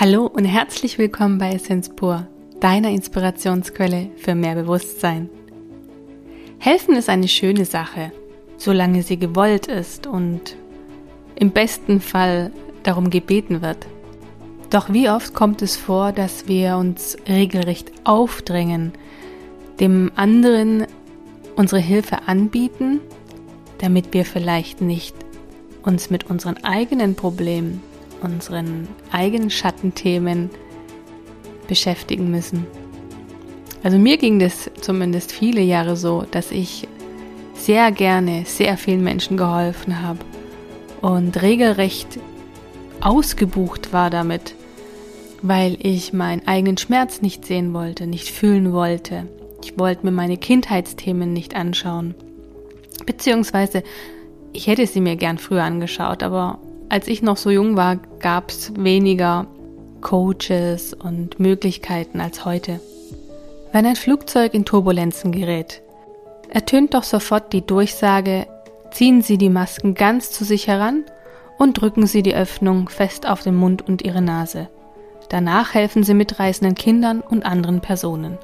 Hallo und herzlich willkommen bei Essenz Pur, deiner Inspirationsquelle für mehr Bewusstsein. Helfen ist eine schöne Sache, solange sie gewollt ist und im besten Fall darum gebeten wird. Doch wie oft kommt es vor, dass wir uns regelrecht aufdrängen, dem anderen unsere Hilfe anbieten, damit wir vielleicht nicht uns mit unseren eigenen Problemen unseren eigenen Schattenthemen beschäftigen müssen. Also mir ging das zumindest viele Jahre so, dass ich sehr gerne sehr vielen Menschen geholfen habe und regelrecht ausgebucht war damit, weil ich meinen eigenen Schmerz nicht sehen wollte, nicht fühlen wollte. Ich wollte mir meine Kindheitsthemen nicht anschauen. Beziehungsweise ich hätte sie mir gern früher angeschaut, aber als ich noch so jung war, gab es weniger Coaches und Möglichkeiten als heute. Wenn ein Flugzeug in Turbulenzen gerät, ertönt doch sofort die Durchsage, ziehen Sie die Masken ganz zu sich heran und drücken Sie die Öffnung fest auf den Mund und Ihre Nase. Danach helfen Sie mitreißenden Kindern und anderen Personen.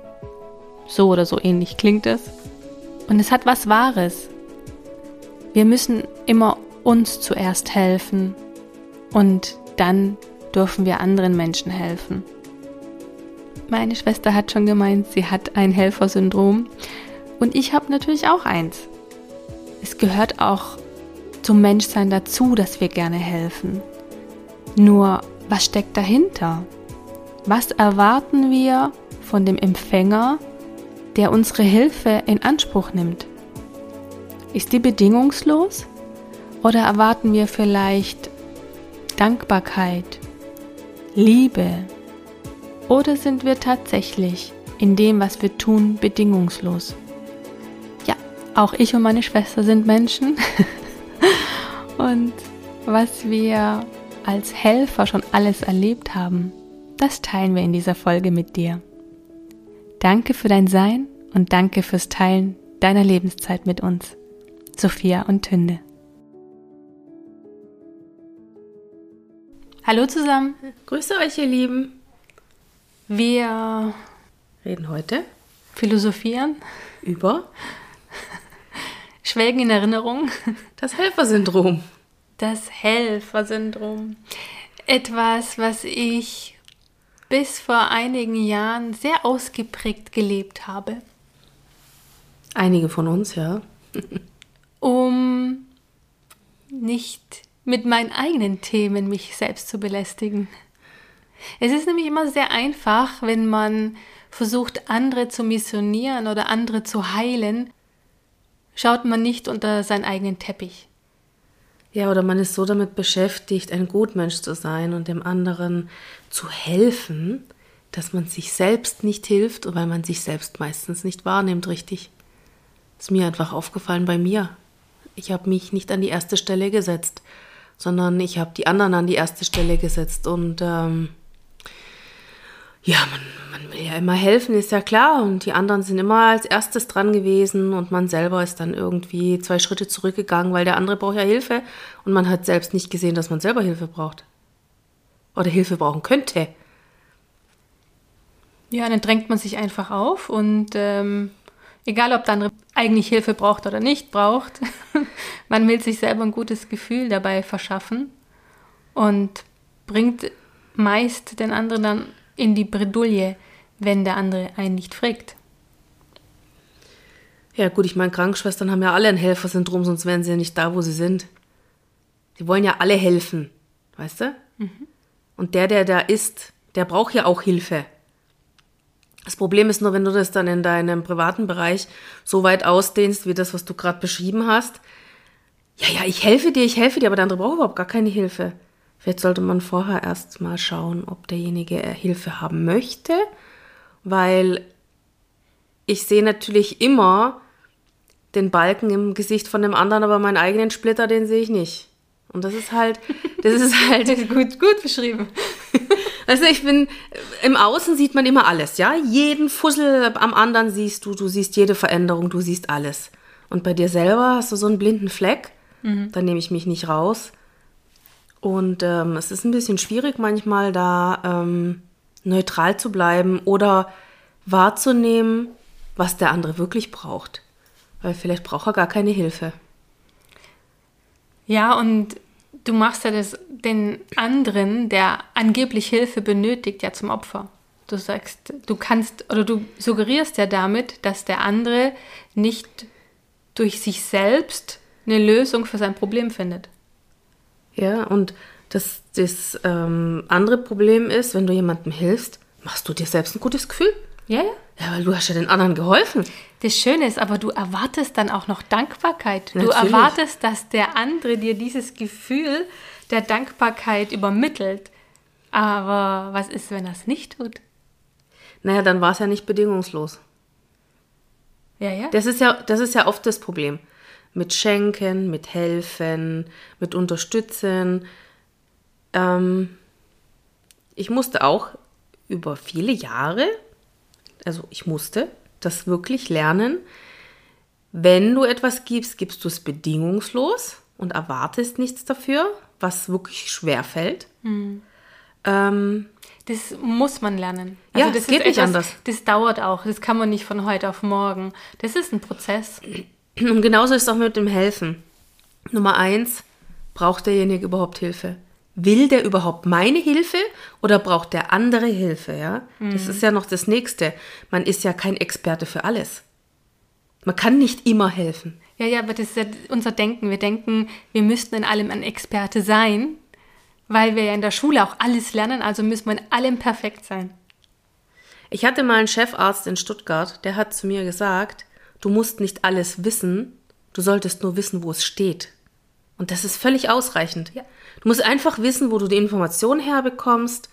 So oder so ähnlich klingt es. Und es hat was Wahres. Wir müssen immer uns zuerst helfen und dann dürfen wir anderen Menschen helfen. Meine Schwester hat schon gemeint, sie hat ein Helfersyndrom und ich habe natürlich auch eins. Es gehört auch zum Menschsein dazu, dass wir gerne helfen. Nur, was steckt dahinter? Was erwarten wir von dem Empfänger, der unsere Hilfe in Anspruch nimmt? Ist die bedingungslos? Oder erwarten wir vielleicht Dankbarkeit, Liebe? Oder sind wir tatsächlich in dem, was wir tun, bedingungslos? Ja, auch ich und meine Schwester sind Menschen. und was wir als Helfer schon alles erlebt haben, das teilen wir in dieser Folge mit dir. Danke für dein Sein und danke fürs Teilen deiner Lebenszeit mit uns. Sophia und Tünde. Hallo zusammen. Grüße euch, ihr Lieben. Wir reden heute, philosophieren über Schwelgen in Erinnerung. Das Helfersyndrom. Das Helfersyndrom. Etwas, was ich bis vor einigen Jahren sehr ausgeprägt gelebt habe. Einige von uns, ja. um nicht mit meinen eigenen Themen mich selbst zu belästigen. Es ist nämlich immer sehr einfach, wenn man versucht, andere zu missionieren oder andere zu heilen, schaut man nicht unter seinen eigenen Teppich. Ja, oder man ist so damit beschäftigt, ein Gutmensch zu sein und dem anderen zu helfen, dass man sich selbst nicht hilft, weil man sich selbst meistens nicht wahrnimmt, richtig. Ist mir einfach aufgefallen bei mir. Ich habe mich nicht an die erste Stelle gesetzt sondern ich habe die anderen an die erste Stelle gesetzt und ähm, ja, man, man will ja immer helfen, ist ja klar. Und die anderen sind immer als erstes dran gewesen und man selber ist dann irgendwie zwei Schritte zurückgegangen, weil der andere braucht ja Hilfe und man hat selbst nicht gesehen, dass man selber Hilfe braucht. Oder Hilfe brauchen könnte. Ja, dann drängt man sich einfach auf und ähm, egal ob der andere eigentlich Hilfe braucht oder nicht braucht, man will sich selber ein gutes Gefühl dabei verschaffen und bringt meist den anderen dann in die Bredouille, wenn der andere einen nicht fragt. Ja gut, ich meine, Krankenschwestern haben ja alle ein Helfersyndrom, sonst wären sie ja nicht da, wo sie sind. Sie wollen ja alle helfen, weißt du? Mhm. Und der, der da ist, der braucht ja auch Hilfe. Das Problem ist nur, wenn du das dann in deinem privaten Bereich so weit ausdehnst, wie das, was du gerade beschrieben hast. Ja, ja, ich helfe dir, ich helfe dir, aber der andere braucht überhaupt gar keine Hilfe. Vielleicht sollte man vorher erst mal schauen, ob derjenige Hilfe haben möchte, weil ich sehe natürlich immer den Balken im Gesicht von dem anderen, aber meinen eigenen Splitter, den sehe ich nicht. Und das ist halt, das ist halt gut, gut beschrieben. Also ich bin, im Außen sieht man immer alles, ja? Jeden Fussel am anderen siehst du, du siehst jede Veränderung, du siehst alles. Und bei dir selber hast du so einen blinden Fleck, mhm. da nehme ich mich nicht raus. Und ähm, es ist ein bisschen schwierig manchmal da ähm, neutral zu bleiben oder wahrzunehmen, was der andere wirklich braucht. Weil vielleicht braucht er gar keine Hilfe. Ja, und du machst ja das, den anderen, der angeblich Hilfe benötigt, ja zum Opfer. Du sagst, du kannst oder du suggerierst ja damit, dass der andere nicht durch sich selbst eine Lösung für sein Problem findet. Ja, und das, das ähm, andere Problem ist, wenn du jemandem hilfst, machst du dir selbst ein gutes Gefühl. Ja, ja. Ja, weil du hast ja den anderen geholfen. Das Schöne ist aber, du erwartest dann auch noch Dankbarkeit. Du Natürlich. erwartest, dass der andere dir dieses Gefühl der Dankbarkeit übermittelt. Aber was ist, wenn er es nicht tut? Naja, dann war es ja nicht bedingungslos. Ja, ja. Das ist ja, das ist ja oft das Problem. Mit Schenken, mit Helfen, mit Unterstützen. Ähm, ich musste auch über viele Jahre, also ich musste das wirklich lernen. Wenn du etwas gibst, gibst du es bedingungslos und erwartest nichts dafür, was wirklich schwer fällt. Ähm, Das muss man lernen. Also Ja, das geht nicht etwas, anders. Das dauert auch. Das kann man nicht von heute auf morgen. Das ist ein Prozess. Und genauso ist es auch mit dem Helfen. Nummer eins, braucht derjenige überhaupt Hilfe? Will der überhaupt meine Hilfe oder braucht der andere Hilfe? Ja, das ist ja noch das Nächste. Man ist ja kein Experte für alles. Man kann nicht immer helfen. Ja, ja, aber das ist ja unser Denken. Wir denken, wir müssten in allem ein Experte sein, weil wir ja in der Schule auch alles lernen, also müssen wir in allem perfekt sein. Ich hatte mal einen Chefarzt in Stuttgart, der hat zu mir gesagt, du musst nicht alles wissen, du solltest nur wissen, wo es steht. Und das ist völlig ausreichend. Ja. Du musst einfach wissen, wo du die Informationen herbekommst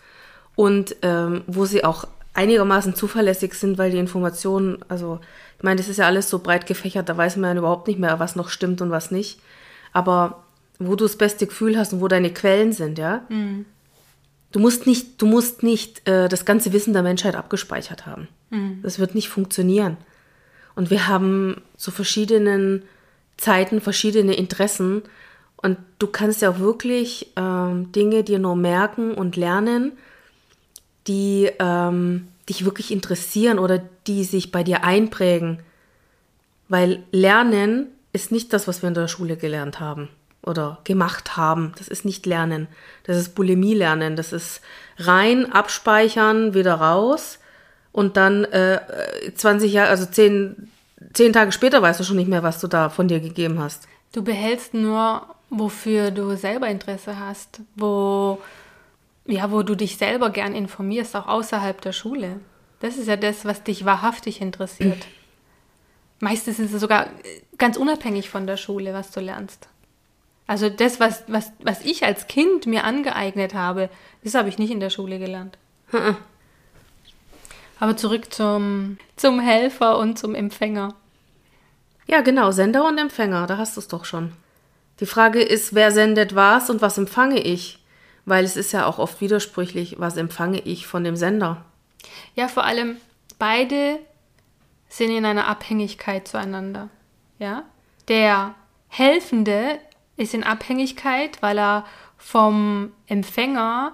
und ähm, wo sie auch einigermaßen zuverlässig sind, weil die Informationen, also ich meine, das ist ja alles so breit gefächert, da weiß man ja überhaupt nicht mehr, was noch stimmt und was nicht. Aber wo du das beste Gefühl hast und wo deine Quellen sind, ja. Du musst nicht, du musst nicht äh, das ganze Wissen der Menschheit abgespeichert haben. Das wird nicht funktionieren. Und wir haben zu verschiedenen Zeiten verschiedene Interessen. Und du kannst ja auch wirklich ähm, Dinge dir nur merken und lernen, die ähm, dich wirklich interessieren oder die sich bei dir einprägen. Weil Lernen ist nicht das, was wir in der Schule gelernt haben oder gemacht haben. Das ist nicht Lernen. Das ist Bulimie lernen. Das ist rein, abspeichern, wieder raus und dann äh, 20 Jahre, also 10, 10 Tage später weißt du schon nicht mehr, was du da von dir gegeben hast. Du behältst nur, wofür du selber Interesse hast, wo, ja, wo du dich selber gern informierst, auch außerhalb der Schule. Das ist ja das, was dich wahrhaftig interessiert. Meistens ist es sogar ganz unabhängig von der Schule, was du lernst. Also das, was, was, was ich als Kind mir angeeignet habe, das habe ich nicht in der Schule gelernt. Aber zurück zum, zum Helfer und zum Empfänger. Ja, genau, Sender und Empfänger, da hast du es doch schon. Die Frage ist, wer sendet was und was empfange ich? Weil es ist ja auch oft widersprüchlich, was empfange ich von dem Sender? Ja, vor allem beide sind in einer Abhängigkeit zueinander. Ja? Der Helfende ist in Abhängigkeit, weil er vom Empfänger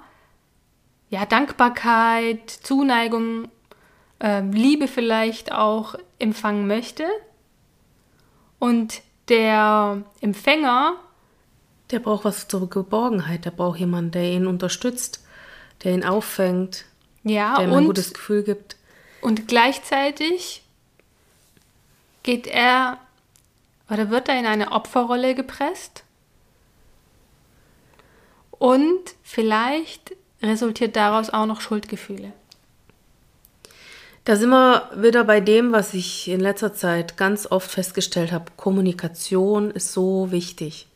ja Dankbarkeit, Zuneigung, ähm, Liebe vielleicht auch empfangen möchte. Und der Empfänger Der braucht was zur Geborgenheit, der braucht jemanden, der ihn unterstützt, der ihn auffängt, ja der ihm ein und gutes Gefühl gibt. Und gleichzeitig geht er oder wird er in eine Opferrolle gepresst. Und vielleicht resultiert daraus auch noch Schuldgefühle. Da sind wir wieder bei dem, was ich in letzter Zeit ganz oft festgestellt habe. Kommunikation ist so wichtig.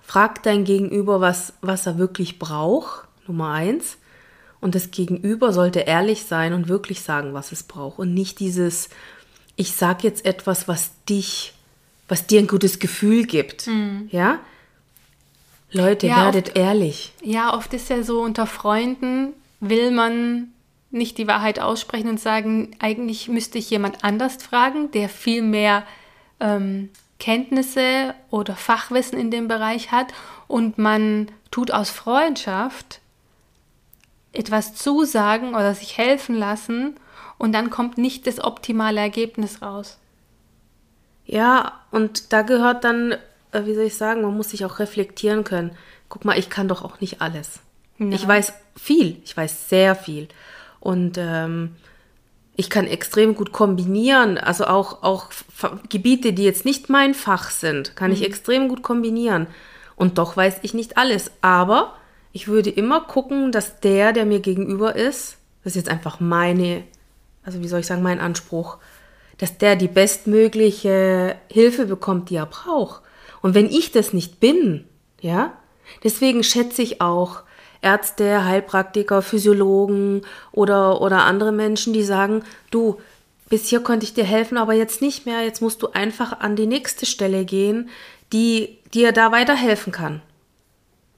Frag dein Gegenüber, was, was er wirklich braucht, Nummer eins. Und das Gegenüber sollte ehrlich sein und wirklich sagen, was es braucht. Und nicht dieses, ich sag jetzt etwas, was dich, was dir ein gutes Gefühl gibt. Ja? Leute, Ja, werdet ehrlich. Ja, oft ist ja so, unter Freunden will man nicht die Wahrheit aussprechen und sagen, eigentlich müsste ich jemand anders fragen, der viel mehr ähm, Kenntnisse oder Fachwissen in dem Bereich hat und man tut aus Freundschaft etwas zusagen oder sich helfen lassen und dann kommt nicht das optimale Ergebnis raus. Ja, und da gehört dann, äh, wie soll ich sagen, man muss sich auch reflektieren können. Guck mal, ich kann doch auch nicht alles. Ja. Ich weiß viel, ich weiß sehr viel. Und ähm, ich kann extrem gut kombinieren, also auch, auch Gebiete, die jetzt nicht mein Fach sind, kann mhm. ich extrem gut kombinieren. Und doch weiß ich nicht alles. Aber ich würde immer gucken, dass der, der mir gegenüber ist, das ist jetzt einfach meine, also wie soll ich sagen, mein Anspruch, dass der die bestmögliche Hilfe bekommt, die er braucht. Und wenn ich das nicht bin, ja, deswegen schätze ich auch Ärzte, Heilpraktiker, Physiologen oder, oder andere Menschen, die sagen, du, bis hier konnte ich dir helfen, aber jetzt nicht mehr, jetzt musst du einfach an die nächste Stelle gehen, die dir da weiterhelfen kann.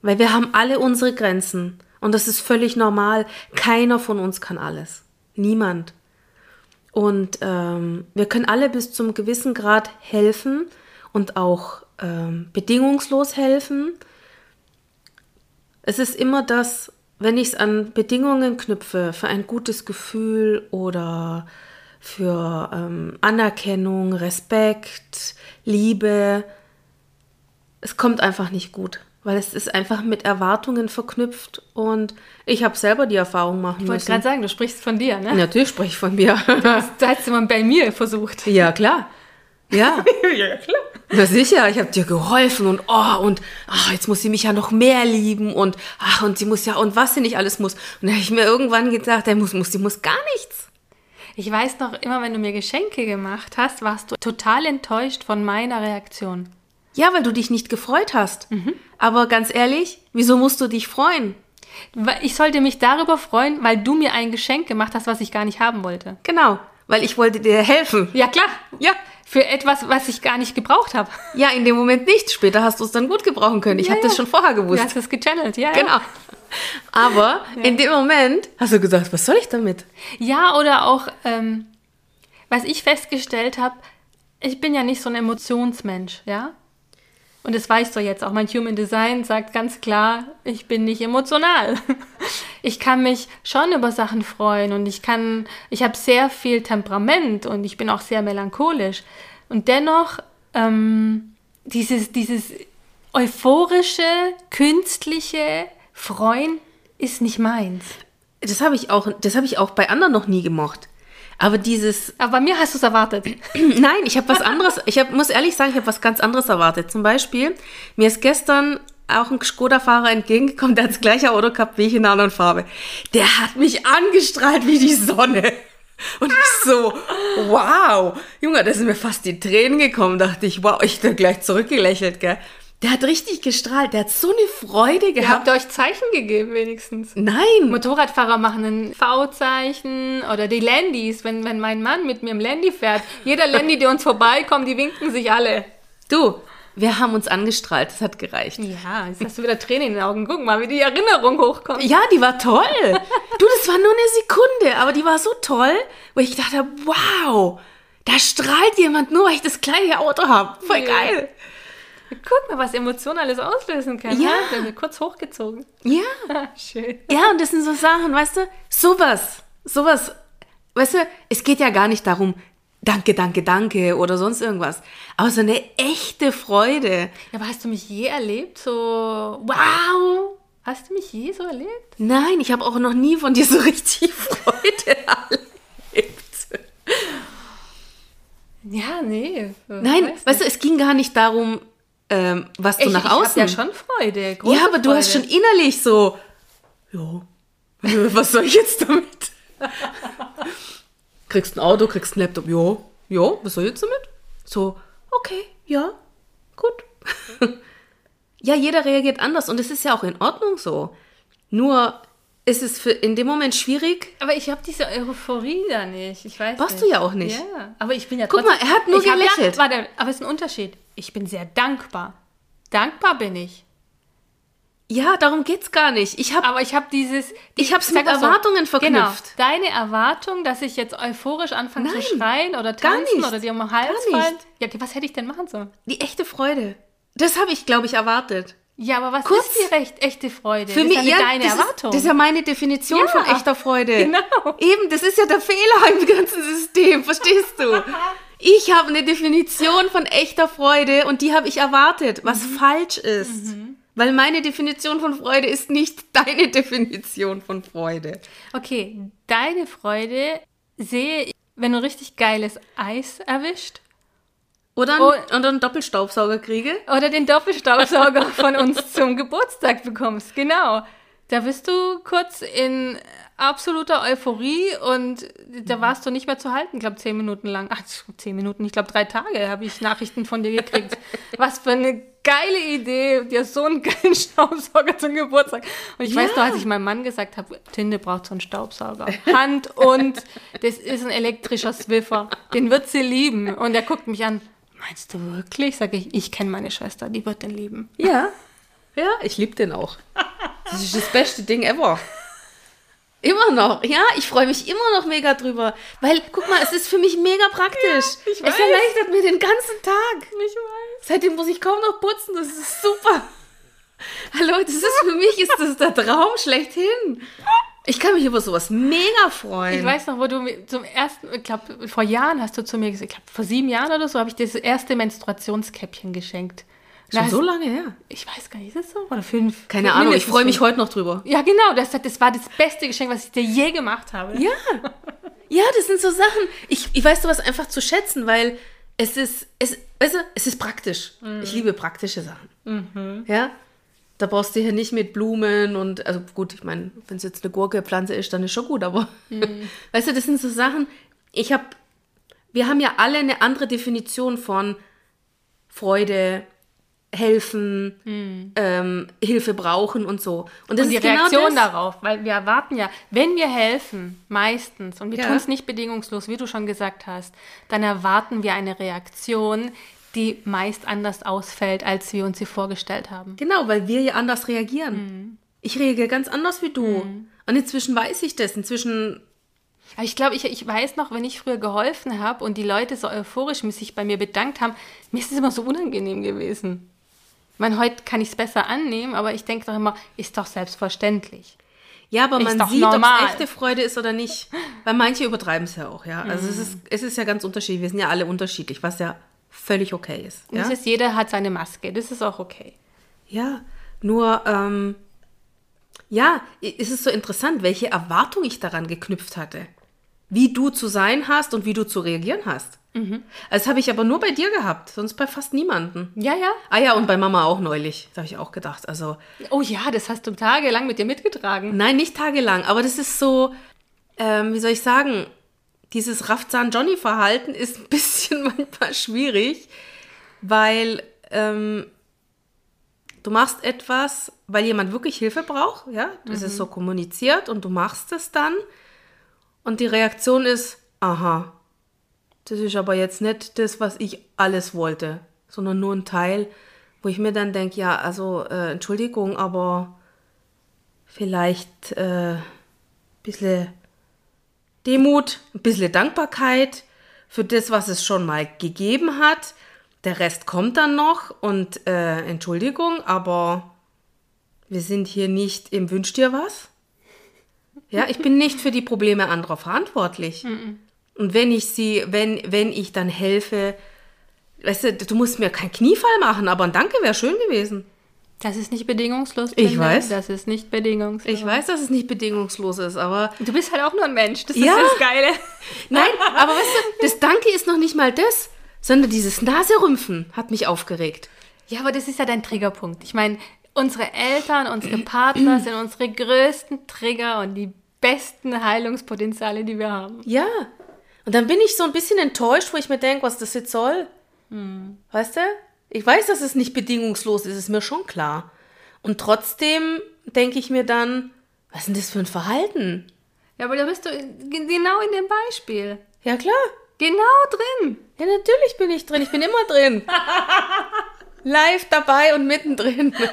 Weil wir haben alle unsere Grenzen und das ist völlig normal. Keiner von uns kann alles. Niemand. Und ähm, wir können alle bis zum gewissen Grad helfen und auch ähm, bedingungslos helfen. Es ist immer das, wenn ich es an Bedingungen knüpfe, für ein gutes Gefühl oder für ähm, Anerkennung, Respekt, Liebe, es kommt einfach nicht gut weil es ist einfach mit Erwartungen verknüpft und ich habe selber die Erfahrung machen ich müssen. Ich wollte gerade sagen, du sprichst von dir, ne? Natürlich spreche ich von mir. Das, das hast du mal bei mir versucht. Ja, klar. Ja. ja, klar. Na sicher, ich habe dir geholfen und oh und ach, jetzt muss sie mich ja noch mehr lieben und ach und sie muss ja und was sie nicht alles muss. Und da habe ich mir irgendwann gedacht, der muss muss sie muss gar nichts. Ich weiß noch immer, wenn du mir Geschenke gemacht hast, warst du total enttäuscht von meiner Reaktion. Ja, weil du dich nicht gefreut hast. Mhm. Aber ganz ehrlich, wieso musst du dich freuen? Ich sollte mich darüber freuen, weil du mir ein Geschenk gemacht hast, was ich gar nicht haben wollte. Genau, weil ich wollte dir helfen. Ja, klar. Ja. Für etwas, was ich gar nicht gebraucht habe. Ja, in dem Moment nicht. Später hast du es dann gut gebrauchen können. Ich ja, habe ja. das schon vorher gewusst. Du hast es gechannelt, ja. Genau. Aber ja. in dem Moment hast du gesagt, was soll ich damit? Ja, oder auch, ähm, was ich festgestellt habe, ich bin ja nicht so ein Emotionsmensch, ja. Und das weißt du jetzt auch. Mein Human Design sagt ganz klar, ich bin nicht emotional. Ich kann mich schon über Sachen freuen und ich kann, ich habe sehr viel Temperament und ich bin auch sehr melancholisch. Und dennoch, ähm, dieses, dieses euphorische, künstliche Freuen ist nicht meins. Das habe ich auch, das habe ich auch bei anderen noch nie gemocht. Aber dieses. Aber bei mir hast du es erwartet. Nein, ich habe was anderes. Ich hab, muss ehrlich sagen, ich habe was ganz anderes erwartet. Zum Beispiel, mir ist gestern auch ein Skoda-Fahrer entgegengekommen, der hat das gleiche Auto gehabt wie ich in einer anderen Farbe. Der hat mich angestrahlt wie die Sonne. Und ich so, wow. Junge, da sind mir fast die Tränen gekommen. Dachte ich, wow, ich bin gleich zurückgelächelt, gell. Der hat richtig gestrahlt, der hat so eine Freude gehabt. Habt ihr euch Zeichen gegeben wenigstens? Nein. Motorradfahrer machen ein V-Zeichen oder die Landys, wenn, wenn mein Mann mit mir im Landy fährt. Jeder Landy, der uns vorbeikommt, die winken sich alle. Du, wir haben uns angestrahlt, das hat gereicht. Ja, jetzt hast du wieder Tränen in den Augen. Guck mal, wie die Erinnerung hochkommt. Ja, die war toll. du, das war nur eine Sekunde, aber die war so toll, wo ich dachte, wow, da strahlt jemand nur, weil ich das kleine Auto habe. Voll ja. geil. Guck mal, was Emotionen alles auslösen kann. Ja. ne? kurz hochgezogen. Ja. Schön. Ja, und das sind so Sachen, weißt du, sowas, sowas, weißt du, es geht ja gar nicht darum, danke, danke, danke oder sonst irgendwas. Aber so eine echte Freude. Ja, aber hast du mich je erlebt? So, wow! Hast du mich je so erlebt? Nein, ich habe auch noch nie von dir so richtig Freude erlebt. Ja, nee. Nein, weißt du, es ging gar nicht darum, ähm, was du ich, nach außen. Ich habe ja schon Freude. ja, aber du hast schon innerlich so, ja, was soll ich jetzt damit? kriegst ein Auto, kriegst ein Laptop, ja, ja, was soll ich jetzt damit? So, okay, ja, gut. ja, jeder reagiert anders und es ist ja auch in Ordnung so. Nur ist es für in dem Moment schwierig. Aber ich habe diese Euphorie da nicht. Ich weiß Warst du ja auch nicht. Ja, aber ich bin ja Guck trotzdem, mal, er hat nur gelächelt. Ja, warte, aber es ist ein Unterschied. Ich bin sehr dankbar. Dankbar bin ich. Ja, darum geht's gar nicht. Ich habe Aber ich habe dieses. Ich hab's sag mit auch so, Erwartungen verknüpft. Genau. Deine Erwartung, dass ich jetzt euphorisch anfange zu schreien oder tanzen oder dir um den Hals fallen. Ja, was hätte ich denn machen sollen? die echte Freude. Das habe ich, glaube ich, erwartet. Ja, aber was Kurz. ist die recht echte Freude? Für das mich ist ja deine das Erwartung. Ist, das ist ja meine Definition Ja, von echter Freude. genau. Eben, das ist ja der Fehler im ganzen System, verstehst du? Ich habe eine Definition von echter Freude und die habe ich erwartet, was Mhm. falsch ist. Weil meine Definition von Freude ist nicht deine Definition von Freude. okay, deine Freude sehe ich, wenn du richtig geiles Eis erwischt Oder, Oh. ein, oder einen Doppelstaubsauger kriege. oder den Doppelstaubsauger von uns zum Geburtstag bekommst. Genau. Da bist du kurz in absoluter Euphorie und da warst du nicht mehr zu halten, ich glaube zehn Minuten lang. Ach, zehn Minuten, ich glaube drei Tage habe ich Nachrichten von dir gekriegt. Was für eine geile Idee, dir so einen geilen Staubsauger zum Geburtstag. Und ich weiß Ja. noch, als ich meinem Mann gesagt habe, Tinde braucht so einen Staubsauger. Hand und das ist ein elektrischer Swiffer. Den wird sie lieben. Und er guckt mich an. Meinst du wirklich? Sag ich, ich kenne meine Schwester, die wird den lieben. Ja. Ja, ich liebe den auch. Das ist das beste Ding ever. Immer noch. Ja, ich freue mich immer noch mega drüber. Weil, guck mal, es ist für mich mega praktisch. ich es weiß. erleichtert mir den ganzen Tag. Ich weiß. Seitdem muss ich kaum noch putzen. Das ist super. Hallo, das ist für mich ist das der Traum schlechthin. Ich kann mich über sowas mega freuen. Ich weiß noch, wo du zum ersten, ich glaube, vor Jahren hast du zu mir gesagt, ich glaube, vor sieben Jahren oder so, habe ich dir das erste Menstruationskäppchen geschenkt. Schon Na, so lange her. Ich weiß gar nicht, ist das so? Oder fünf? Keine Ahnung, ich freue mich fünf. heute noch drüber. Ja, genau, das, das war das beste Geschenk, was ich dir je gemacht habe. Ja. Ja, das sind so Sachen. Ich, ich weiß sowas einfach zu schätzen, weil es ist, es, weißt du, es ist praktisch. Ich liebe praktische Sachen. Ja. Da brauchst du hier nicht mit Blumen und, also gut, ich meine, wenn es jetzt eine Gurke-Pflanze ist, dann ist schon gut, aber weißt du, das sind so Sachen, ich habe, wir haben ja alle eine andere Definition von Freude, helfen, ähm, Hilfe brauchen und so. Und das Und die ist genau Reaktion das. darauf, weil wir erwarten ja, wenn wir helfen, meistens, und wir Ja. tun es nicht bedingungslos, wie du schon gesagt hast, dann erwarten wir eine Reaktion, die meist anders ausfällt, als wir uns sie vorgestellt haben. Genau, weil wir ja anders reagieren. Ich reagiere ganz anders wie du. Und inzwischen weiß ich das. Inzwischen, Aber ich glaube, ich, ich weiß noch, wenn ich früher geholfen habe und die Leute so euphorisch sich bei mir bedankt haben, mir ist es immer so unangenehm gewesen. Ich meine, heute kann ich es besser annehmen, aber ich denke doch immer, ist doch selbstverständlich. ja, aber man sieht, ob es echte Freude ist oder nicht. Weil manche übertreiben es ja auch, ja. Also es, ist, es ist ja ganz unterschiedlich. Wir sind ja alle unterschiedlich, was ja völlig okay ist. Ja, das ist, jeder hat seine Maske, das ist auch okay. ja nur, ähm, ja, es ist so interessant, welche Erwartung ich daran geknüpft hatte. Wie du zu sein hast und wie du zu reagieren hast. Mhm. Das habe ich aber nur bei dir gehabt, sonst bei fast niemanden. Ja, ja. Ah ja, und bei Mama auch neulich. Da habe ich auch gedacht. Also, Oh ja, das hast du tagelang mit dir mitgetragen. nein, nicht tagelang, aber das ist so, ähm, wie soll ich sagen, dieses Rafzan-Johnny-Verhalten ist ein bisschen manchmal schwierig, weil ähm, du machst etwas, weil jemand wirklich Hilfe braucht, ja, das ist so kommuniziert und du machst es dann. Und die Reaktion ist, aha, das ist aber jetzt nicht das, was ich alles wollte, sondern nur ein Teil, wo ich mir dann denke, ja, also äh, Entschuldigung, aber vielleicht äh, ein bisschen Demut, ein bisschen Dankbarkeit für das, was es schon mal gegeben hat. Der Rest kommt dann noch und äh, Entschuldigung, aber wir sind hier nicht im Wünsch dir was. Ja, ich bin nicht für die Probleme anderer verantwortlich. Und wenn ich sie, wenn, wenn ich dann helfe, weißt du, du musst mir kein Kniefall machen, aber ein Danke wäre schön gewesen. Das ist nicht bedingungslos. Ich Linda. weiß. Das ist nicht bedingungslos. Ich weiß, dass es nicht bedingungslos ist, aber Du bist halt auch nur ein Mensch. Das Ja. ist das Geile. Nein, aber weißt du, das Danke ist noch nicht mal das, sondern dieses Naserümpfen hat mich aufgeregt. Ja, aber das ist ja dein Triggerpunkt. Ich meine, unsere Eltern, unsere Partner sind unsere größten Trigger und die besten Heilungspotenziale, die wir haben. Ja. Und dann bin ich so ein bisschen enttäuscht, wo ich mir denke, was das jetzt soll. Weißt du? Ich weiß, dass es nicht bedingungslos ist, ist mir schon klar. Und trotzdem denke ich mir dann, was ist denn das für ein Verhalten? Ja, aber da bist du genau in dem Beispiel. Ja, klar. Genau drin. Ja, natürlich bin ich drin. Ich bin immer drin. Live dabei und mittendrin.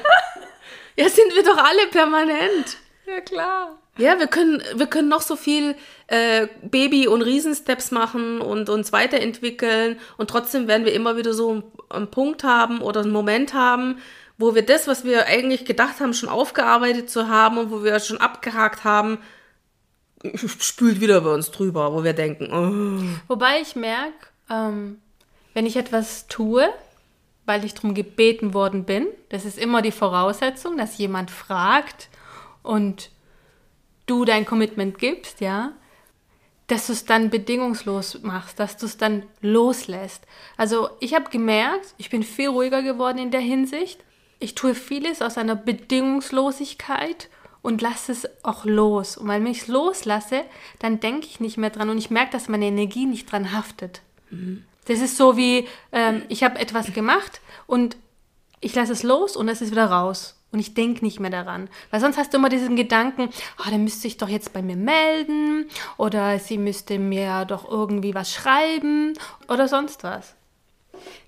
Ja, sind wir doch alle permanent. Ja, klar. Ja, wir können, wir können noch so viel äh, Baby- und Riesensteps machen und uns weiterentwickeln und trotzdem werden wir immer wieder so einen Punkt haben oder einen Moment haben, wo wir das, was wir eigentlich gedacht haben, schon aufgearbeitet zu haben und wo wir schon abgehakt haben, spült wieder bei uns drüber, wo wir denken, oh. Wobei ich merke, ähm, wenn ich etwas tue, weil ich darum gebeten worden bin, das ist immer die Voraussetzung, dass jemand fragt und du dein Commitment gibst, ja, dass du es dann bedingungslos machst, dass du es dann loslässt. Also ich habe gemerkt, ich bin viel ruhiger geworden in der Hinsicht. Ich tue vieles aus einer Bedingungslosigkeit und lasse es auch los. Und wenn ich es loslasse, dann denke ich nicht mehr dran und ich merke, dass meine Energie nicht dran haftet. Mhm. Das ist so wie, ähm, ich habe etwas gemacht und ich lasse es los und es ist wieder raus. Und ich denke nicht mehr daran. Weil sonst hast du immer diesen Gedanken, oh, der müsste sich doch jetzt bei mir melden oder sie müsste mir doch irgendwie was schreiben oder sonst was.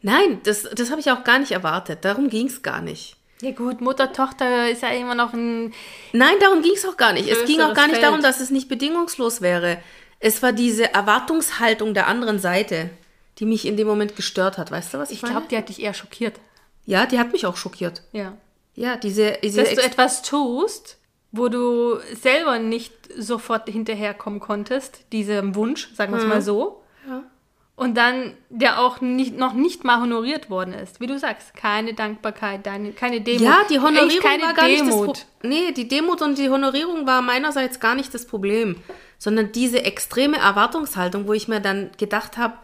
Nein, das, das habe ich auch gar nicht erwartet. Darum ging es gar nicht. Ja gut, Mutter, Tochter ist ja immer noch ein... Nein, darum ging es auch gar nicht. Es ging auch gar nicht Feld. darum, dass es nicht bedingungslos wäre. Es war diese Erwartungshaltung der anderen Seite, die mich in dem Moment gestört hat. Weißt du, was ich, ich glaube, die hat dich eher schockiert. Ja, die hat mich auch schockiert. Ja. Ja, diese, diese Dass du etwas tust, wo du selber nicht sofort hinterherkommen konntest, diesem Wunsch, sagen wir es mhm. mal so. Ja. Und dann der auch nicht, noch nicht mal honoriert worden ist. Wie du sagst, keine Dankbarkeit, deine, keine Demut. Ja, die Honorierung keine war gar Demut. nicht das Pro Nee, die Demut und die Honorierung war meinerseits gar nicht das Problem, sondern diese extreme Erwartungshaltung, wo ich mir dann gedacht habe,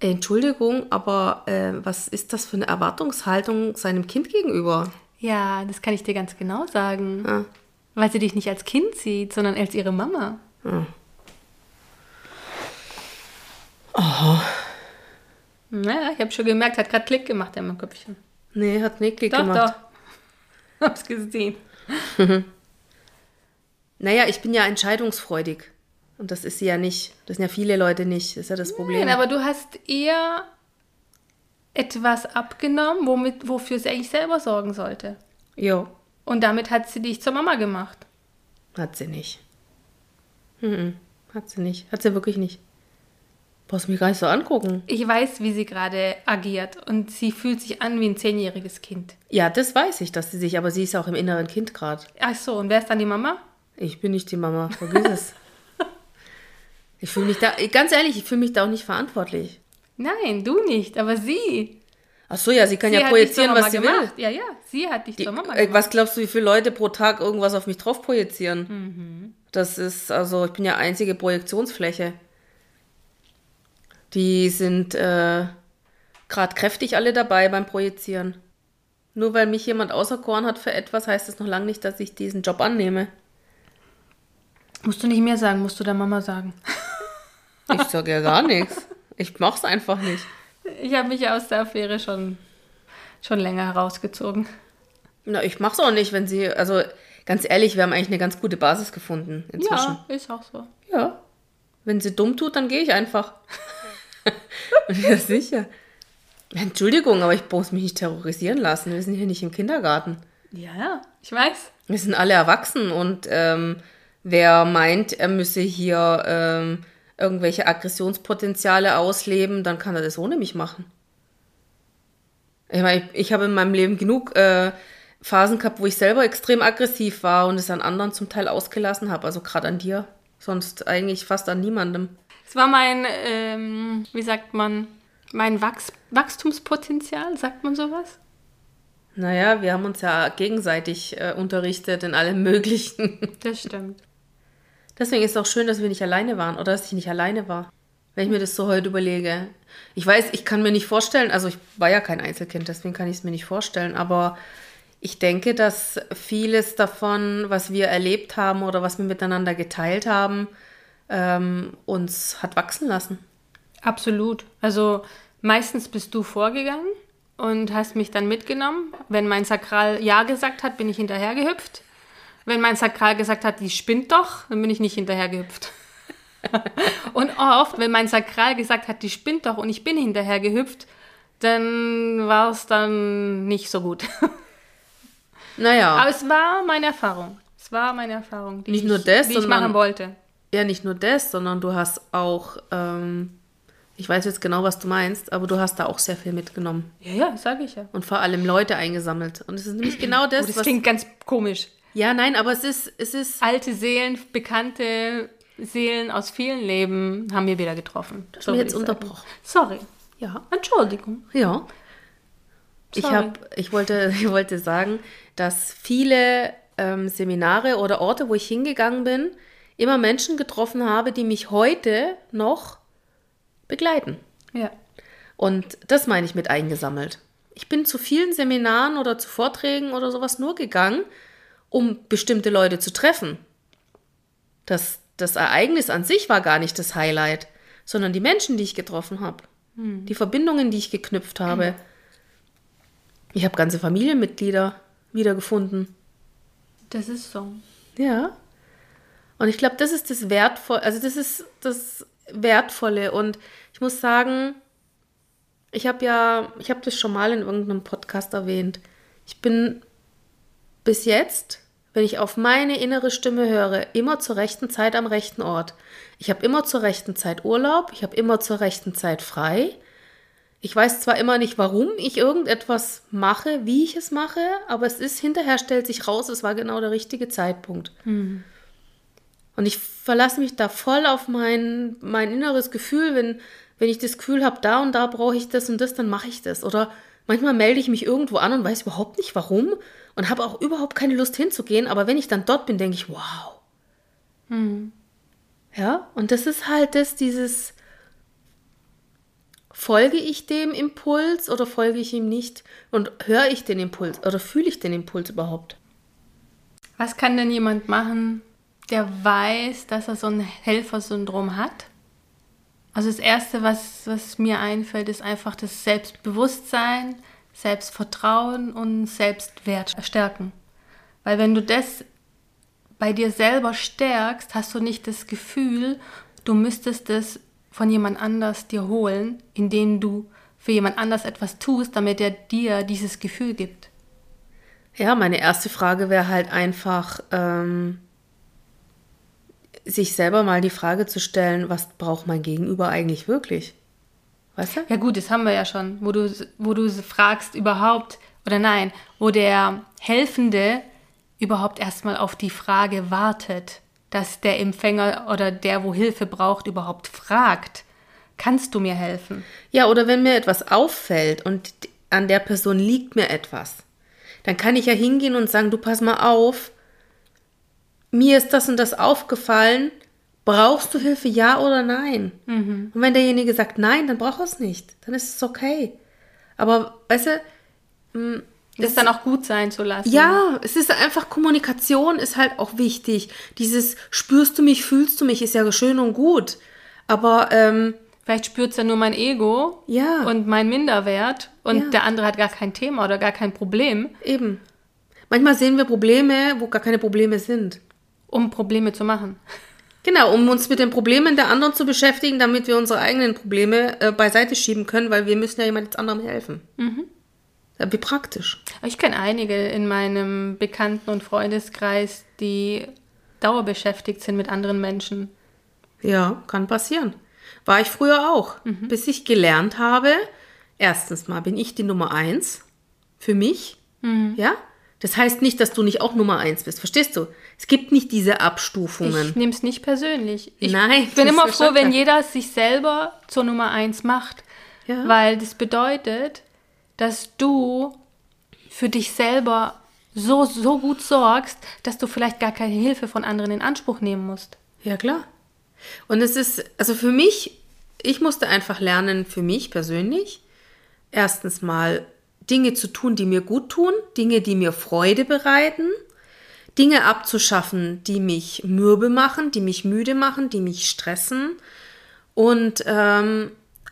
Entschuldigung, aber äh, was ist das für eine Erwartungshaltung seinem Kind gegenüber? Ja, das kann ich dir ganz genau sagen. Ja. Weil sie dich nicht als Kind sieht, sondern als ihre Mama. Ja. Aha. Naja, ich habe schon gemerkt, hat gerade Klick gemacht in meinem Köpfchen. Nee, hat nicht Klick doch, gemacht. Doch, Hab's gesehen. naja, ich bin ja entscheidungsfreudig. Und das ist sie ja nicht. Das sind ja viele Leute nicht. Das ist ja das Problem. Nein, aber du hast eher etwas abgenommen, womit, wofür sie eigentlich selber sorgen sollte. Jo. Und damit hat sie dich zur Mama gemacht. Hat sie nicht. Mhm. Hat sie nicht. Hat sie wirklich nicht. Brauchst mich gar nicht so angucken. Ich weiß, wie sie gerade agiert und sie fühlt sich an wie ein zehnjähriges Kind. Ja, das weiß ich, dass sie sich, aber sie ist auch im inneren Kind gerade. Ach so, und wer ist dann die Mama? Ich bin nicht die Mama, vergiss es. Ich fühle mich da, ganz ehrlich, ich fühle mich da auch nicht verantwortlich. Nein, du nicht, aber sie. Ach so, ja, sie kann sie ja projizieren, was sie gemacht. will. Ja, ja, sie hat dich Die, zur Mama äh, gemacht. Was glaubst du, wie viele Leute pro Tag irgendwas auf mich drauf projizieren? Mhm. Das ist, also, ich bin ja einzige Projektionsfläche. Die sind äh, gerade kräftig alle dabei beim Projizieren. Nur weil mich jemand auserkoren hat für etwas, heißt es noch lange nicht, dass ich diesen Job annehme. Musst du nicht mehr sagen, musst du der Mama sagen. Ich sage ja gar nichts. Ich mach's einfach nicht. Ich habe mich aus der Affäre schon, schon länger herausgezogen. Na, ich mach's auch nicht, wenn sie, also ganz ehrlich, wir haben eigentlich eine ganz gute Basis gefunden inzwischen. Ja, ist auch so. Ja. Wenn sie dumm tut, dann gehe ich einfach. ja, sicher. Entschuldigung, aber ich muss mich nicht terrorisieren lassen. Wir sind hier nicht im Kindergarten. Ja, ja, ich weiß. Wir sind alle erwachsen und ähm, wer meint, er müsse hier ähm, irgendwelche Aggressionspotenziale ausleben, dann kann er das ohne mich machen. Ich meine, ich, ich habe in meinem Leben genug äh, Phasen gehabt, wo ich selber extrem aggressiv war und es an anderen zum Teil ausgelassen habe. Also gerade an dir. Sonst eigentlich fast an niemandem. Es war mein, ähm, wie sagt man, mein Wachs Wachstumspotenzial, sagt man sowas? Naja, wir haben uns ja gegenseitig äh, unterrichtet in allem Möglichen. Das stimmt. Deswegen ist es auch schön, dass wir nicht alleine waren oder dass ich nicht alleine war. Wenn ich mir das so heute überlege. Ich weiß, ich kann mir nicht vorstellen, also ich war ja kein Einzelkind, deswegen kann ich es mir nicht vorstellen, aber ich denke, dass vieles davon, was wir erlebt haben oder was wir miteinander geteilt haben, ähm, uns hat wachsen lassen. Absolut. Also meistens bist du vorgegangen und hast mich dann mitgenommen. Wenn mein Sakral Ja gesagt hat, bin ich hinterhergehüpft. Wenn mein Sakral gesagt hat, die spinnt doch, dann bin ich nicht hinterhergehüpft. und oft, wenn mein Sakral gesagt hat, die spinnt doch und ich bin hinterhergehüpft, dann war es dann nicht so gut. Naja. Aber es war meine Erfahrung. Es war meine Erfahrung, die, Nicht ich, nur das, die ich sondern- machen wollte. Ja, nicht nur das, sondern du hast auch, ähm, ich weiß jetzt genau, was du meinst, aber du hast da auch sehr viel mitgenommen. Ja, ja, sage ich ja. Und vor allem Leute eingesammelt. Und es ist nämlich genau das, Oh, das was. klingt ganz komisch. Ja, nein, aber es ist, es ist. Alte Seelen, bekannte Seelen aus vielen Leben haben wir wieder getroffen. hast So jetzt ich unterbrochen. Sorry. Ja. Entschuldigung. Ja. Ich, Sorry. hab, ich, wollte, ich wollte sagen, dass viele ähm, Seminare oder Orte, wo ich hingegangen bin, immer Menschen getroffen habe, die mich heute noch begleiten. Ja. Und das meine ich mit eingesammelt. Ich bin zu vielen Seminaren oder zu Vorträgen oder sowas nur gegangen, um bestimmte Leute zu treffen. Das, das Ereignis an sich war gar nicht das Highlight, sondern die Menschen, die ich getroffen habe. Die Verbindungen, die ich geknüpft habe. Ich habe ganze Familienmitglieder wiedergefunden. Das ist so. Ja. Und ich glaube, das ist das Wertvolle, also das ist das Wertvolle. Und ich muss sagen, ich habe ja, ich habe das schon mal in irgendeinem Podcast erwähnt. Ich bin bis jetzt, wenn ich auf meine innere Stimme höre, immer zur rechten Zeit am rechten Ort. Ich habe immer zur rechten Zeit Urlaub, ich habe immer zur rechten Zeit frei. Ich weiß zwar immer nicht, warum ich irgendetwas mache, wie ich es mache, aber es ist hinterher stellt sich raus, es war genau der richtige Zeitpunkt. Und ich verlasse mich da voll auf mein, mein inneres Gefühl, wenn, wenn ich das Gefühl habe, da und da brauche ich das und das, dann mache ich das. Oder manchmal melde ich mich irgendwo an und weiß überhaupt nicht warum und habe auch überhaupt keine Lust hinzugehen, aber wenn ich dann dort bin, denke ich, wow. Ja, und das ist halt das, dieses, folge ich dem Impuls oder folge ich ihm nicht? Und höre ich den Impuls oder fühle ich den Impuls überhaupt? Was kann denn jemand machen, der weiß, dass er so ein Helfersyndrom hat? Also das Erste, was, was mir einfällt, ist einfach das Selbstbewusstsein, Selbstvertrauen und Selbstwert stärken. Weil wenn du das bei dir selber stärkst, hast du nicht das Gefühl, du müsstest es von jemand anders dir holen, indem du für jemand anders etwas tust, damit er dir dieses Gefühl gibt. Ja, meine erste Frage wäre halt einfach, ähm, sich selber mal die Frage zu stellen, was braucht mein Gegenüber eigentlich wirklich? Weißt du? Ja gut, das haben wir ja schon, wo du, wo du fragst überhaupt, oder nein, wo der Helfende überhaupt erstmal auf die Frage wartet, dass der Empfänger oder der, wo Hilfe braucht, überhaupt fragt, kannst du mir helfen? Ja, oder wenn mir etwas auffällt und an der Person liegt mir etwas, dann kann ich ja hingehen und sagen, du pass mal auf, mir ist das und das aufgefallen, brauchst du Hilfe, ja oder nein? Und wenn derjenige sagt nein, dann braucht er es nicht, dann ist es okay. Aber, weißt du, Das dann auch gut sein zu lassen. ja, es ist einfach Kommunikation ist halt auch wichtig. Dieses spürst du mich, fühlst du mich ist ja schön und gut. Aber ähm, Vielleicht spürt es ja nur mein Ego Ja. und mein Minderwert und Ja. der andere hat gar kein Thema oder gar kein Problem, eben. Manchmal sehen wir Probleme, wo gar keine Probleme sind. um Probleme zu machen. Genau, um uns mit den Problemen der anderen zu beschäftigen, damit wir unsere eigenen Probleme äh, beiseite schieben können, weil wir müssen ja jemand anderem helfen. Ja, wie praktisch. Ich kenne einige in meinem Bekannten- und Freundeskreis, die dauerbeschäftigt sind mit anderen Menschen. Ja, kann passieren. War ich früher auch, bis ich gelernt habe, erstens mal bin ich die Nummer eins für mich. Ja? Das heißt nicht, dass du nicht auch Nummer eins bist. Verstehst du? Es gibt nicht diese Abstufungen. Ich nehme es nicht persönlich. Ich Nein, bin immer froh, wenn jeder sich selber zur Nummer eins macht. Ja. Weil das bedeutet, dass du für dich selber so, so gut sorgst, dass du vielleicht gar keine Hilfe von anderen in Anspruch nehmen musst. Ja, klar. Und es ist, also für mich, ich musste einfach lernen, für mich persönlich, erstens mal Dinge zu tun, die mir gut tun, Dinge, die mir Freude bereiten, Dinge abzuschaffen, die mich mürbe machen, die mich müde machen, die mich stressen und ähm,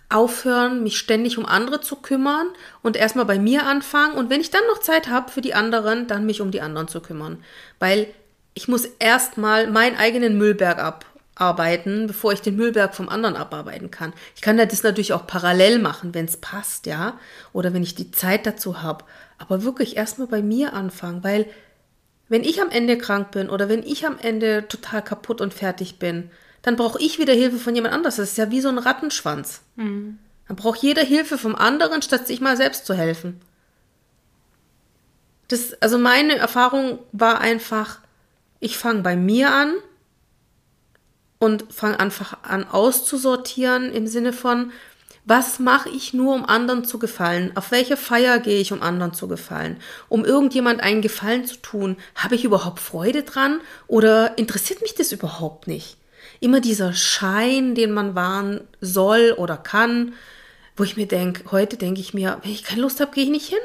aufhören, mich ständig um andere zu kümmern und erstmal bei mir anfangen und wenn ich dann noch Zeit habe für die anderen, dann mich um die anderen zu kümmern. Weil ich muss erstmal meinen eigenen Müllberg ab, abarbeiten, bevor ich den Müllberg vom anderen abarbeiten kann. Ich kann das natürlich auch parallel machen, wenn es passt, ja, oder wenn ich die Zeit dazu habe. Aber wirklich erstmal bei mir anfangen, weil wenn ich am Ende krank bin oder wenn ich am Ende total kaputt und fertig bin, dann brauche ich wieder Hilfe von jemand anders. Das ist ja wie so ein Rattenschwanz. Mhm. Dann braucht jeder Hilfe vom anderen, statt sich mal selbst zu helfen. Das, also meine Erfahrung war einfach, ich fange bei mir an und fange einfach an auszusortieren im Sinne von, was mache ich nur, um anderen zu gefallen? Auf welche Feier gehe ich, um anderen zu gefallen? Um irgendjemand einen Gefallen zu tun, habe ich überhaupt Freude dran oder interessiert mich das überhaupt nicht? Immer dieser Schein, den man wahren soll oder kann, wo ich mir denke, heute denke ich mir, wenn ich keine Lust habe, gehe ich nicht hin.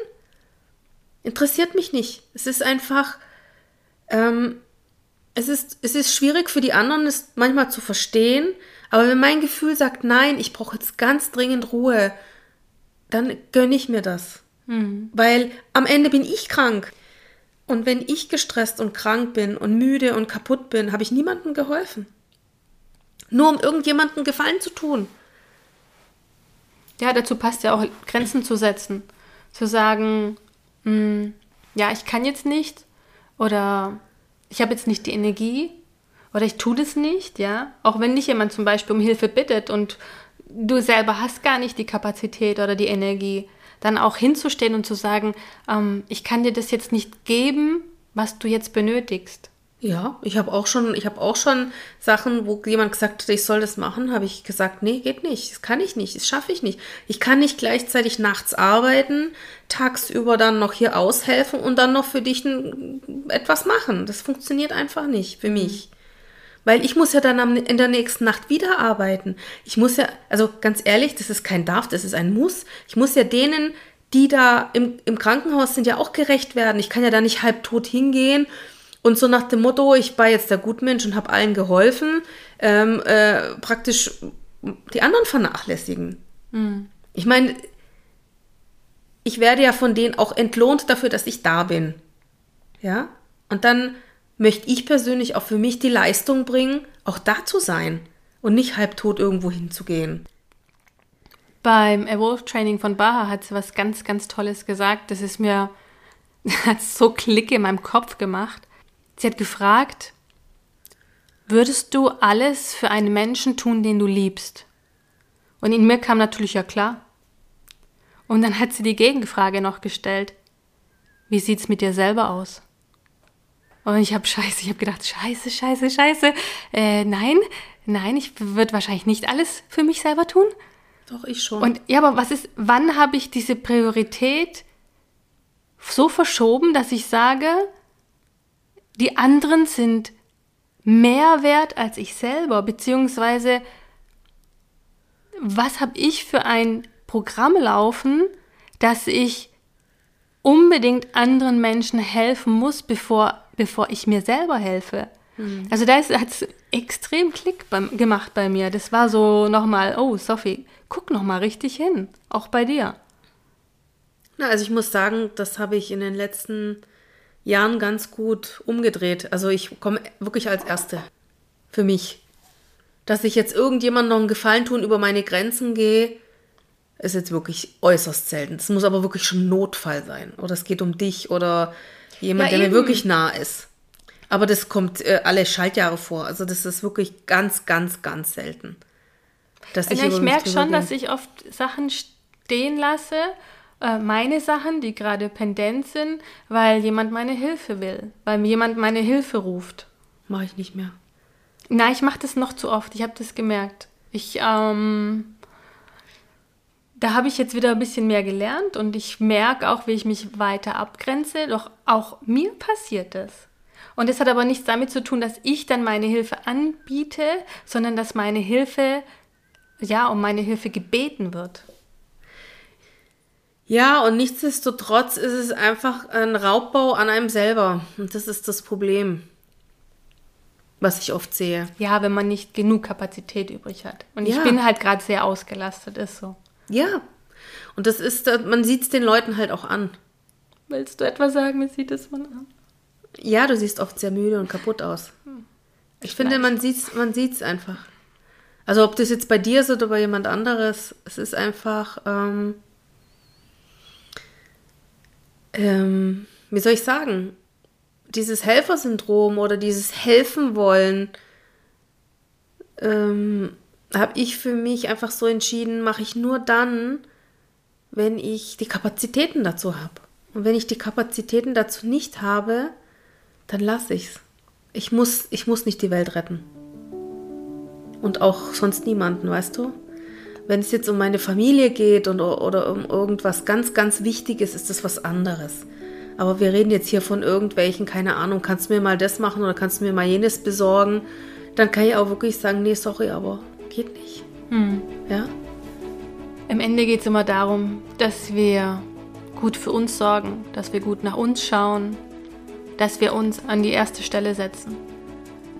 Interessiert mich nicht. Es ist einfach, ähm, es ist, es ist schwierig für die anderen, es manchmal zu verstehen, aber wenn mein Gefühl sagt, nein, ich brauche jetzt ganz dringend Ruhe, dann gönne ich mir das. Mhm. Weil am Ende bin ich krank. Und wenn ich gestresst und krank bin und müde und kaputt bin, habe ich niemandem geholfen. Nur um irgendjemandem Gefallen zu tun. Ja, dazu passt ja auch Grenzen zu setzen. Zu sagen, mh, hm, ja, ich kann jetzt nicht oder ich habe jetzt nicht die Energie oder ich tue das nicht, ja. Auch wenn dich jemand zum Beispiel um Hilfe bittet und du selber hast gar nicht die Kapazität oder die Energie, dann auch hinzustehen und zu sagen, ähm, ich kann dir das jetzt nicht geben, was du jetzt benötigst. Ja, ich habe auch schon, ich habe auch schon Sachen, wo jemand gesagt hat, ich soll das machen, habe ich gesagt, nee, geht nicht, das kann ich nicht, das schaffe ich nicht. Ich kann nicht gleichzeitig nachts arbeiten, tagsüber dann noch hier aushelfen und dann noch für dich etwas machen. Das funktioniert einfach nicht für mich. Weil ich muss ja dann in der nächsten Nacht wieder arbeiten. Ich muss ja, also ganz ehrlich, das ist kein Darf, das ist ein Muss. Ich muss ja denen, die da im, im Krankenhaus sind, ja auch gerecht werden. Ich kann ja da nicht halbtot hingehen und so nach dem Motto, ich war jetzt der Gutmensch und habe allen geholfen, ähm, äh, praktisch die anderen vernachlässigen. Mhm. Ich meine, ich werde ja von denen auch entlohnt dafür, dass ich da bin. Ja? Und dann möchte ich persönlich auch für mich die Leistung bringen, auch da zu sein und nicht halbtot irgendwo hinzugehen. Beim Evolve Training von Baha hat sie was ganz, ganz Tolles gesagt. Das ist mir hat so Klick in meinem Kopf gemacht. Sie hat gefragt, würdest du alles für einen Menschen tun, den du liebst? Und in mir kam natürlich ja klar. Und dann hat sie die Gegenfrage noch gestellt. Wie sieht's mit dir selber aus? Und ich habe scheiße, ich habe gedacht, scheiße, scheiße, scheiße. Äh, nein, nein, ich würde wahrscheinlich nicht alles für mich selber tun. Doch, ich schon. Und ja, aber was ist, wann habe ich diese Priorität so verschoben, dass ich sage, die anderen sind mehr wert als ich selber, beziehungsweise was habe ich für ein Programm laufen, dass ich unbedingt anderen Menschen helfen muss, bevor, bevor ich mir selber helfe. Mhm. Also da hat es extrem Klick beim, gemacht bei mir. Das war so nochmal, oh Sophie, guck nochmal richtig hin, auch bei dir. Na, also ich muss sagen, das habe ich in den letzten Jahren ganz gut umgedreht. Also ich komme wirklich als Erste für mich. Dass ich jetzt irgendjemandem noch einen Gefallen tun, über meine Grenzen gehe, ist jetzt wirklich äußerst selten. Es muss aber wirklich schon Notfall sein. Oder es geht um dich oder jemand, ja, der mir wirklich nah ist. Aber das kommt äh, alle Schaltjahre vor. Also das ist wirklich ganz, ganz, ganz selten. Dass ich, ja, ich merke schon, dass ich oft Sachen stehen lasse äh, meine Sachen, die gerade pendent sind, weil jemand meine Hilfe will, weil mir jemand meine Hilfe ruft. Mache ich nicht mehr. Nein, ich mache das noch zu oft. Ich habe das gemerkt. Ich, ähm, da habe ich jetzt wieder ein bisschen mehr gelernt und ich merke auch, wie ich mich weiter abgrenze. Doch auch mir passiert das. Und das hat aber nichts damit zu tun, dass ich dann meine Hilfe anbiete, sondern dass meine Hilfe, ja, um meine Hilfe gebeten wird. Ja, und nichtsdestotrotz ist es einfach ein Raubbau an einem selber. Und das ist das Problem, was ich oft sehe. Ja, wenn man nicht genug Kapazität übrig hat. Und ja. ich bin halt gerade sehr ausgelastet, ist so. Ja. Und das ist, man sieht es den Leuten halt auch an. Willst du etwas sagen, wie sieht es man an? Ja, du siehst oft sehr müde und kaputt aus. Hm. Ich finde, man sieht es man sieht's einfach. Also ob das jetzt bei dir ist oder bei jemand anderes, es ist einfach, ähm, ähm, wie soll ich sagen, dieses Helfersyndrom oder dieses Helfen wollen, ähm, habe ich für mich einfach so entschieden, mache ich nur dann, wenn ich die Kapazitäten dazu habe. Und wenn ich die Kapazitäten dazu nicht habe, dann lasse ich es. Ich muss, ich muss nicht die Welt retten. Und auch sonst niemanden, weißt du? Wenn es jetzt um meine Familie geht und, oder um irgendwas ganz, ganz Wichtiges, ist das was anderes. Aber wir reden jetzt hier von irgendwelchen, keine Ahnung, kannst du mir mal das machen oder kannst du mir mal jenes besorgen? Dann kann ich auch wirklich sagen, nee, sorry, aber geht nicht. Hm. Ja? Im Ende geht es immer darum, dass wir gut für uns sorgen, dass wir gut nach uns schauen, dass wir uns an die erste Stelle setzen.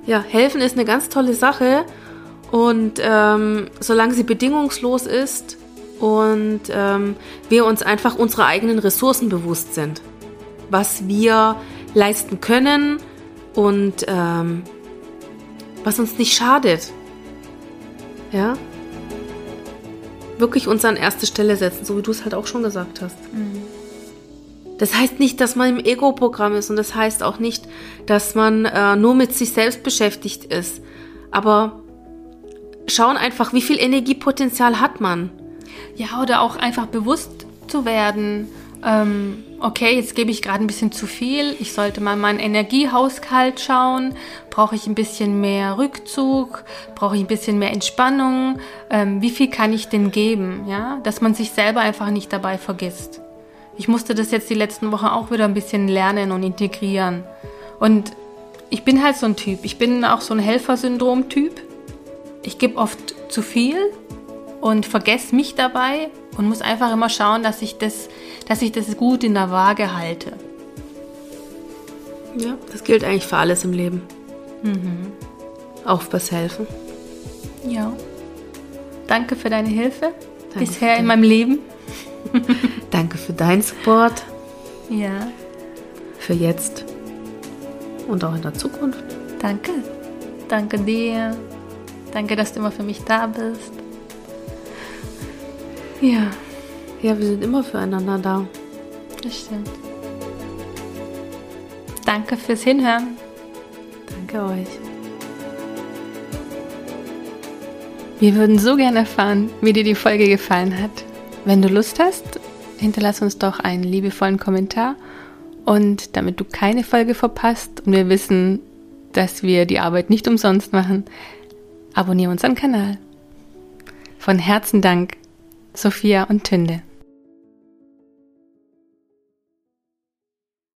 Ja, helfen ist eine ganz tolle Sache und ähm, solange sie bedingungslos ist und ähm, wir uns einfach unserer eigenen Ressourcen bewusst sind, was wir leisten können und ähm, was uns nicht schadet. Ja? Wirklich uns an erste Stelle setzen, so wie du es halt auch schon gesagt hast. Mhm. Das heißt nicht, dass man im Ego-Programm ist und das heißt auch nicht, dass man äh, nur mit sich selbst beschäftigt ist. Aber schauen einfach, wie viel Energiepotenzial hat man. Ja, oder auch einfach bewusst zu werden, ähm, okay, jetzt gebe ich gerade ein bisschen zu viel, ich sollte mal meinen Energiehaushalt schauen, brauche ich ein bisschen mehr Rückzug, brauche ich ein bisschen mehr Entspannung, ähm, wie viel kann ich denn geben, ja, dass man sich selber einfach nicht dabei vergisst. Ich musste das jetzt die letzten Wochen auch wieder ein bisschen lernen und integrieren. Und ich bin halt so ein Typ, ich bin auch so ein Helfersyndrom-Typ. Ich gebe oft zu viel und vergesse mich dabei und muss einfach immer schauen, dass ich das, dass ich das gut in der Waage halte. Ja, das gilt eigentlich für alles im Leben. Mhm. Auch fürs Helfen. Ja. Danke für deine Hilfe Danke bisher in meinem Leben. Danke für deinen Support. Ja. Für jetzt und auch in der Zukunft. Danke. Danke dir. Danke, dass du immer für mich da bist. Ja. Ja, wir sind immer füreinander da. Das stimmt. Danke fürs Hinhören. Danke euch. Wir würden so gerne erfahren, wie dir die Folge gefallen hat. Wenn du Lust hast, hinterlass uns doch einen liebevollen Kommentar. Und damit du keine Folge verpasst und wir wissen, dass wir die Arbeit nicht umsonst machen, abonniere unseren Kanal. Von Herzen Dank Sophia und Tünde.